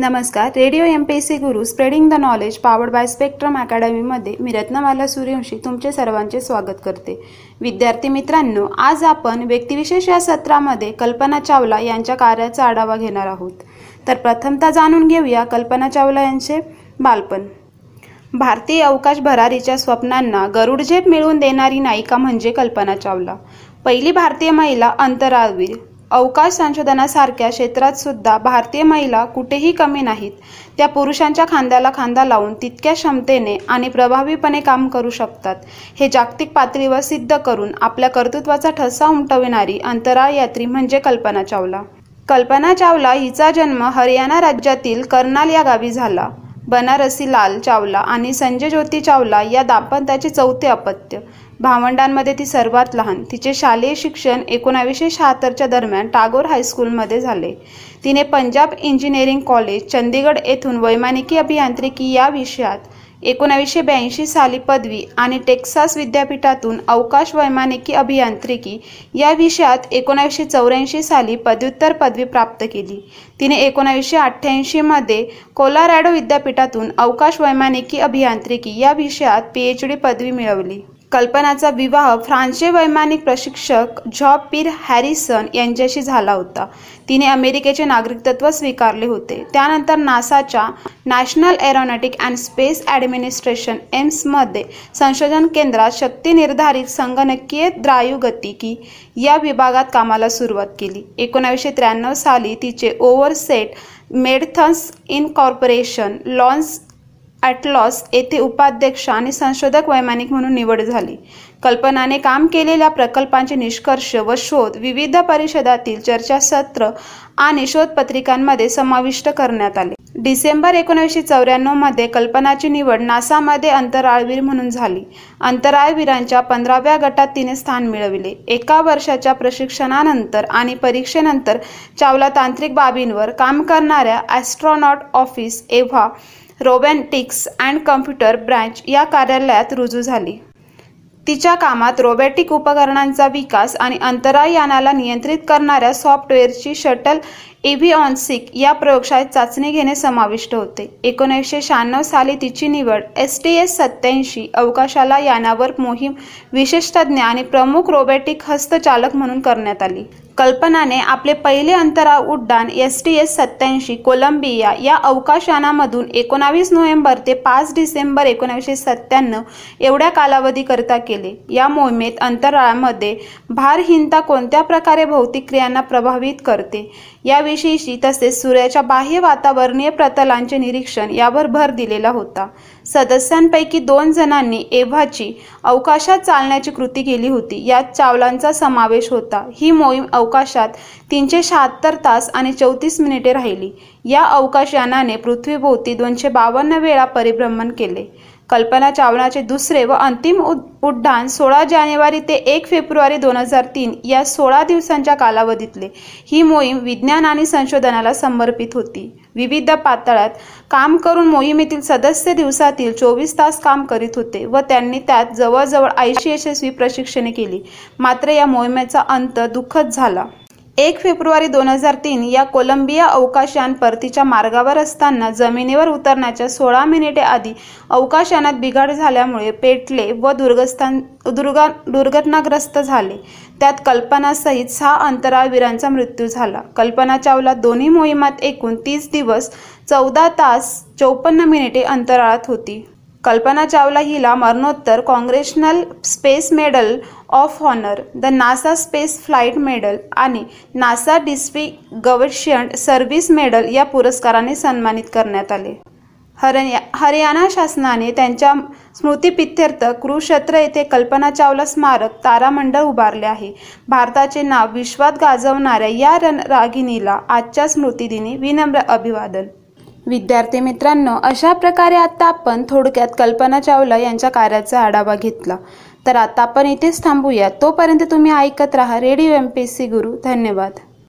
नमस्कार. Radio M P C Guru spreading the knowledge powered by Spectrum अकॅडमीमध्ये मी रत्नमाला सूर्यवंशी तुमचे सर्वांचे स्वागत करते. विद्यार्थी मित्रांनो आज आपण व्यक्तिविशेष या सत्रामध्ये कल्पना चावला यांच्या कार्याचा आढावा घेणार आहोत. तर प्रथमतः जाणून घेऊया कल्पना चावला यांचे बालपण. भारतीय अवकाश भरारीच्या स्वप्नांना गरुडझेप मिळवून देणारी नायिका म्हणजे कल्पना चावला. पहिली भारतीय महिला अंतराळवीर. अवकाश संशोधनासारख्या क्षेत्रात सुद्धा भारतीय महिला कुठेही कमी नाहीत. त्या पुरुषांच्या खांद्याला खांदा लावून तितक्या क्षमतेने आणि प्रभावीपणे काम करू शकतात. हे जागतिक पातळीवर सिद्ध करून आपल्या कर्तृत्वाचा ठसा उमटविणारी अंतराळ यात्री म्हणजे कल्पना चावला. कल्पना चावला हिचा जन्म हरियाणा राज्यातील कर्नाल या गावी झाला. बनारसी लाल चावला आणि संजय ज्योती चावला या दाम्पत्याचे चौथे अपत्य. भावंडांमध्ये ती सर्वात लहान. तिचे शालेय शिक्षण एकोणावीसशे शहात्तरच्या दरम्यान टागोर हायस्कूलमध्ये झाले. तिने पंजाब इंजिनिअरिंग कॉलेज चंदीगड येथून वैमानिकी अभियांत्रिकी या विषयात एकोणावीसशे ब्याऐंशी साली पदवी आणि टेक्सास विद्यापीठातून अवकाश वैमानिकी अभियांत्रिकी या विषयात एकोणावीसशे चौऱ्याऐंशी साली पदव्युत्तर पदवी प्राप्त केली. तिने एकोणावीसशे अठ्ठ्याऐंशीमध्ये कोलारॅडो विद्यापीठातून अवकाश वैमानिकी अभियांत्रिकी या विषयात पीएच डी पदवी मिळवली. कल्पनाचा विवाह फ्रान्सचे वैमानिक प्रशिक्षक जॉ. पीर हॅरिसन यांच्याशी झाला होता. तिने अमेरिकेचे नागरिकत्व स्वीकारले होते. त्यानंतर नासाच्या National Aeronautic and Space Administration एम्समध्ये संशोधन केंद्रात शक्ती निर्धारित संगणकीय द्रायुगतिकी या विभागात कामाला सुरुवात केली. एकोणावीसशे त्र्याण्णव साली तिचे ओव्हरसेट मेडथन्स इनकॉर्पोरेशन लॉन्स ॲटलॉस येथे उपाध्यक्ष आणि संशोधक वैमानिक म्हणून निवड झाली. कल्पनाने काम केलेल्या प्रकल्पांचे निष्कर्ष व शोध विविध परिषदातील चर्चासत्र आणि शोधपत्रिकांमध्ये समाविष्ट करण्यात आले. डिसेंबर एकोणीसशे चौऱ्याण्णवमध्ये कल्पनाची निवड नासामध्ये अंतराळवीर म्हणून झाली. अंतराळवीरांच्या पंधराव्या गटात तिने स्थान मिळविले. एका वर्षाच्या प्रशिक्षणानंतर आणि परीक्षेनंतर चावला तांत्रिक बाबींवर काम करणाऱ्या astronaut office EVA robotics and computer branch या कार्यालयात रुजू झाली. तिच्या कामात रोबॅटिक उपकरणांचा विकास आणि अंतराळयानाला नियंत्रित करणाऱ्या सॉफ्टवेअरची शटल एव्हिऑन्सिक या प्रयोगशाळेत चाचणी घेणे समाविष्ट होते. एकोणीसशे शहाण्णव साली तिची निवड एस टी एस सत्याऐंशी अवकाशाला यानावर मोहीम विशेषतज्ञ आणि प्रमुख रोबॅटिक हस्तचालक म्हणून करण्यात आली. कल्पनाने आपले पहिले अंतराळ उड्डाण एस टी एस सत्याऐंशी कोलंबिया या अवकाशयानामधून एकोणावीस नोव्हेंबर ते पाच डिसेंबर एकोणीसशे सत्त्याण्णव एवढ्या कालावधीकरिता केले. या मोहिमेत अंतराळामध्ये भारहीनता कोणत्या प्रकारे भौतिक क्रियांना प्रभावित करते? याविषयीची तसेच सूर्याच्या बाह्य वातावरणीय प्रतलांचे निरीक्षण यावर भर दिलेला होता. सदस्यांपैकी दोन जणांनी एव्हाची अवकाशात चालण्याची कृती केली होती. यात चावलांचा समावेश होता. ही मोहीम अवकाशात तीनशे शहात्तर तास आणि चौतीस मिनिटे राहिली. या अवकाशयानाने पृथ्वीभोवती दोनशे बावन्न वेळा परिभ्रमण केले. कल्पना चावलाचे दुसरे व अंतिम उड्डाण सोळा जानेवारी ते एक फेब्रुवारी दोन हजार तीन या सोळा दिवसांच्या कालावधीतले. ही मोहीम विज्ञान आणि संशोधनाला समर्पित होती. विविध पातळ्यात काम करून मोहिमेतील सदस्य दिवसातील चोवीस तास काम करीत होते व त्यांनी त्यात जवळजवळ ऐंशी यशस्वी प्रशिक्षणे केली. मात्र या मोहिमेचा अंत दुःखद झाला. एक फेब्रुवारी दोन हजार तीन या कोलंबिया अवकाशयान परतीच्या मार्गावर असताना जमिनीवर उतरण्याच्या सोळा मिनिटे आधी अवकाशयानात बिघाड झाल्यामुळे पेटले व दुर्गस्थान दुर्गा दुर्घटनाग्रस्त झाले. त्यात कल्पनासहित सहा अंतराळवीरांचा मृत्यू झाला. कल्पना चावला दोन्ही मोहिमात एकूण तीस दिवस चौदा तास चौपन्न मिनिटे अंतराळात होती. कल्पना चावला हिला मरणोत्तर Congressional Space Medal of Honor the NASA Space Flight Medal आणि NASA distinguished service medal या पुरस्काराने सन्मानित करण्यात आले. हरया हरियाणा शासनाने त्यांच्या स्मृतिपित्यर्थ कुरुक्षेत्र येथे कल्पना चावला स्मारक तारामंडळ उभारले आहे. भारताचे नाव विश्वात गाजवणाऱ्या या रणरागिणीला आजच्या स्मृतिदिनी विनम्र अभिवादन. विद्यार्थी मित्रांनो अशा प्रकारे आता आपण थोडक्यात कल्पना चावला यांच्या कार्याचा आढावा घेतला. तर आता आपण इथेच थांबूया. तोपर्यंत तुम्ही ऐकत राहा radio M P S C Guru. धन्यवाद.